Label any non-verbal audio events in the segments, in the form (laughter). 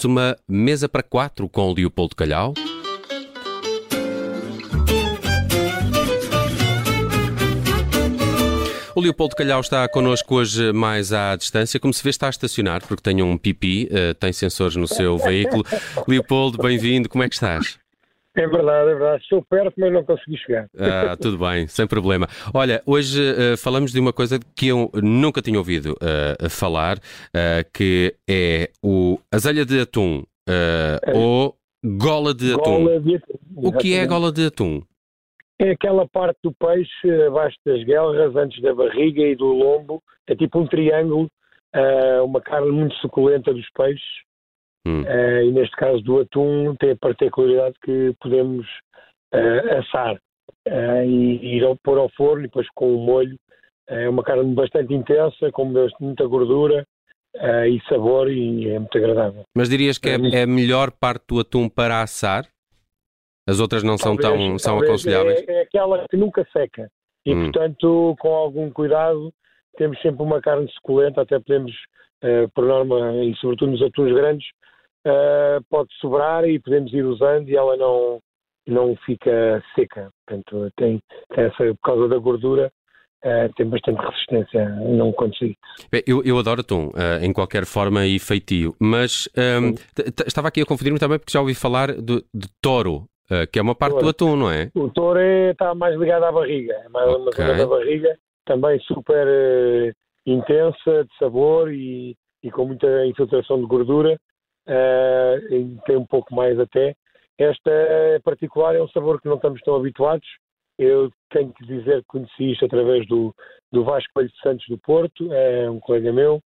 temos uma mesa para quatro com o Leopoldo Calhau. O Leopoldo Calhau está connosco hoje mais à distância. Como se vê, está a estacionar porque tem um pipi, uh, tem sensores no seu veículo. Leopoldo, bem-vindo. Como é que estás? É verdade, é verdade. Estou perto, mas não consegui chegar. Ah, tudo bem, sem problema. Olha, hoje uh, falamos de uma coisa que eu nunca tinha ouvido uh, falar, uh, que é o azelha de atum é. ou gola de gola atum. De atum. O que é a gola de atum? É aquela parte do peixe abaixo das guelras, antes da barriga e do lombo. É tipo um triângulo, uma carne muito suculenta dos peixes Hum. Uh, e neste caso do atum tem a particularidade que podemos uh, assar uh, e ir ao, pôr ao forno e depois com o molho. É uma carne bastante intensa, com muita gordura e sabor e é muito agradável. Mas dirias que é, é a melhor parte do atum para assar? As outras não talvez, são tão são aconselháveis? É, é, aquela que nunca seca. E, hum. portanto, com algum cuidado, temos sempre uma carne suculenta, até podemos, por norma, e sobretudo nos atuns grandes, uh, pode sobrar e podemos ir usando e ela não, não fica seca. Portanto, tem, tem essa, por causa da gordura, Uh, tem bastante resistência, não consigo. Bem, eu, eu adoro atum, uh, em qualquer forma e feitio, mas um, ehm, estava aqui a confundir-me também porque já ouvi falar de, de touro, uh, que é uma parte touro. do atum, não é? O touro é, está mais ligado à barriga, é mais okay. uma zona da barriga, também super intensa de sabor e, e com muita infiltração de gordura uh, tem um pouco mais até. Esta particular é um sabor que não estamos tão habituados. Eu tenho que dizer que conheci isto através do, do Vasco Coelho de Santos do Porto, é um colega meu,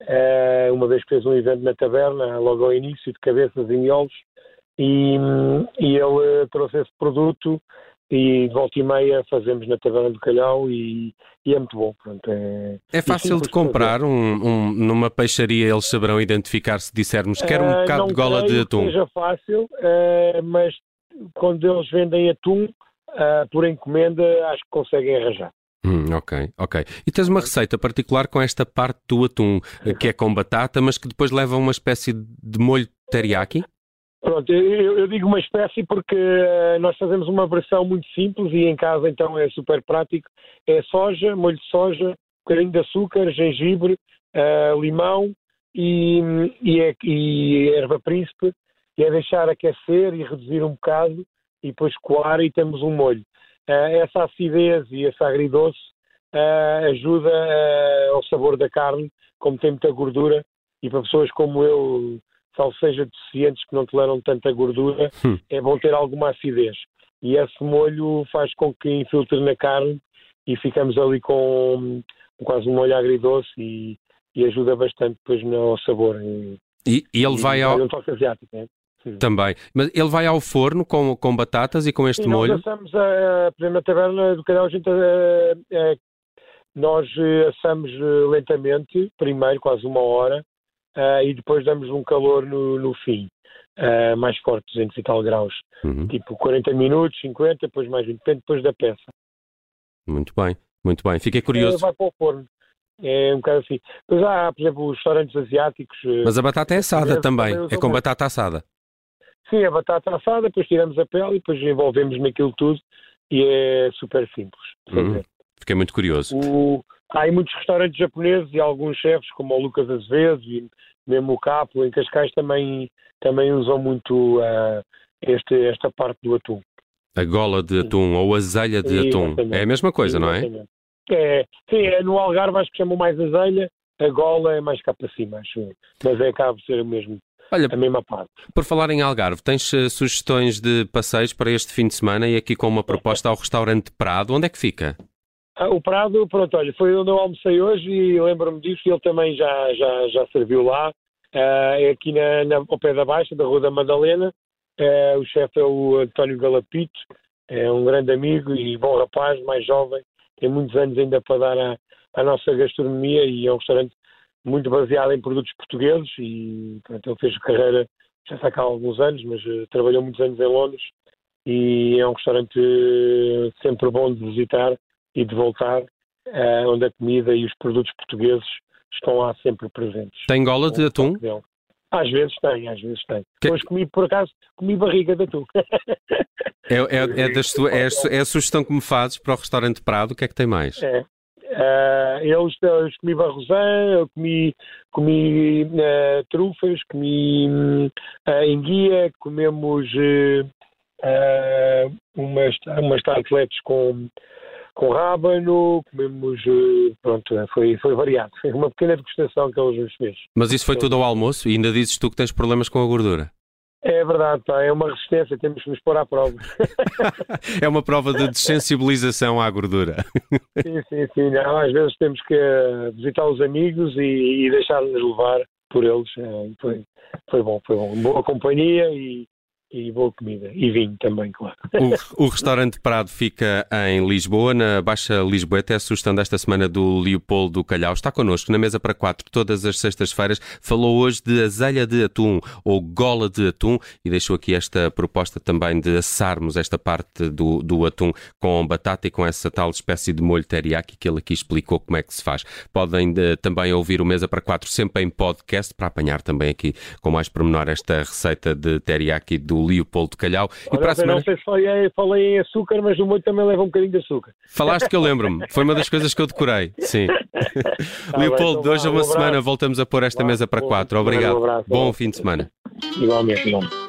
é, uma vez fez um evento na taberna, logo ao início, de cabeças e miolos, e, e ele trouxe esse produto e de volta e meia fazemos na Taverna do Calhau e, e é muito bom. Pronto, é, é fácil de comprar um, um, numa peixaria, eles saberão identificar se dissermos quer um uh, bocado de gola de atum. Não seja fácil, uh, mas quando eles vendem atum uh, por encomenda, acho que conseguem arranjar. Hum, ok, ok. E tens uma receita particular com esta parte do atum, que é com batata, mas que depois leva uma espécie de molho teriyaki? Pronto, eu, eu, digo uma espécie porque uh, nós fazemos uma versão muito simples e em casa então é super prático. É soja, molho de soja, um bocadinho de açúcar, gengibre, uh, limão e, e, é, e, erva príncipe. E é deixar aquecer e reduzir um bocado e depois coar e temos um molho. Uh, essa acidez e esse agridoce ajuda ao sabor da carne, como tem muita gordura e para pessoas como eu salvo seja deficientes que não toleram tanta gordura, hum. é bom ter alguma acidez. E esse molho faz com que infiltre na carne e ficamos ali com quase um molho agridoce e, e ajuda bastante depois no sabor. E, e, e ele e vai ao... um toque asiático, né? Também. Mas ele vai ao forno com, com batatas e com este molho? Nós assamos, a, exemplo, na taberna do canal, a gente, a, a, nós assamos lentamente, primeiro quase uma hora, uh, e depois damos um calor no, no fim, uh, mais forte, 200 e tal graus. Uhum. Tipo 40 minutos, 50, depois mais 20, depende depois da peça. Muito bem, muito bem. Fiquei curioso. É, vai para o forno. É um bocado assim. Depois há, por exemplo, os restaurantes asiáticos. Eh, Mas a batata é assada também. É com batata assada. Sim, a batata assada, depois tiramos a pele e depois envolvemos naquilo tudo e é super simples. Uhum. Fiquei muito curioso. O, há aí muitos restaurantes japoneses e alguns chefes, como o Lucas Azevedo e mesmo o Capo, em Cascais, também, também usam muito uh, este, esta parte do atum. A gola de atum ou a azelha de sim, atum. É a mesma coisa, não é? é? Sim, é, no Algarve acho que chamam mais azelha, a gola é mais cá para cima, acho. Mas é de ser o mesmo. Olha, a mesma parte. Por falar em Algarve, tens uh, sugestões de passeios para este fim de semana e aqui com uma proposta ao restaurante Prado. Onde é que fica? Ah, o Prado, pronto, olha, foi onde eu almocei hoje e lembro-me disso ele também já, já, já serviu lá. Uh, aqui na, na, ao pé da Baixa, da Rua da Madalena. Uh, o chefe é o António Galapito, é um grande amigo e bom rapaz, mais jovem, tem muitos anos ainda para dar à, à nossa gastronomia e é um restaurante muito baseado em produtos portugueses e pronto, ele fez carreira, já está cá há alguns anos, mas uh, trabalhou muitos anos em Londres e é um restaurante sempre bom de visitar e de voltar, uh, onde a comida e os produtos portugueses estão lá sempre presentes. Tem gola de atum? Às vezes tem, às vezes tem. Que... Hoje comi, por acaso, comi barriga de atum. (laughs) é, é, é, das tu, é, é, a sugestão que me fazes para o restaurante Prado, o que é que tem mais? É. Uh, eu, eu comi barrosã, eu comi, comi uh, trufas, comi uh, enguia, comemos uh, umas, umas tarteletes com, com rábano, comemos, pronto, foi, foi variado. Foi uma pequena degustação que eles nos fez. Mas isso foi tudo ao almoço e ainda dizes tu que tens problemas com a gordura? É verdade, pá, é uma resistência, temos que nos pôr à prova. (laughs) é uma prova de desensibilização à gordura. sim, sim, sim. Não, às vezes temos que visitar os amigos e, e deixar-nos levar por eles. É, foi, foi bom, foi bom. Boa companhia e, e boa comida. E vinho também, claro. O, o, restaurante Prado fica em Lisboa, na Baixa Lisboeta. É a sugestão desta semana do Leopoldo Calhau. Está connosco na mesa para quatro todas as sextas-feiras. Falou hoje de azelha de atum ou gola de atum e deixou aqui esta proposta também de assarmos esta parte do, do atum com batata e com essa tal espécie de molho teriyaki que ele aqui explicou como é que se faz. Podem de, eh, também ouvir o Mesa para Quatro sempre em podcast para apanhar também aqui com mais pormenor esta receita de teriyaki do do Leopoldo Calhau. E para a semana... Não sei se falei, falei em açúcar, mas o molho também leva um bocadinho de açúcar. Falaste que eu lembro-me. Foi uma das coisas que eu decorei. Sim. (laughs) Tá Leopoldo, de hoje a uma um semana voltamos a pôr esta mesa para quatro. Obrigado. Um abraço, Bom fim de semana. Igualmente, igualmente.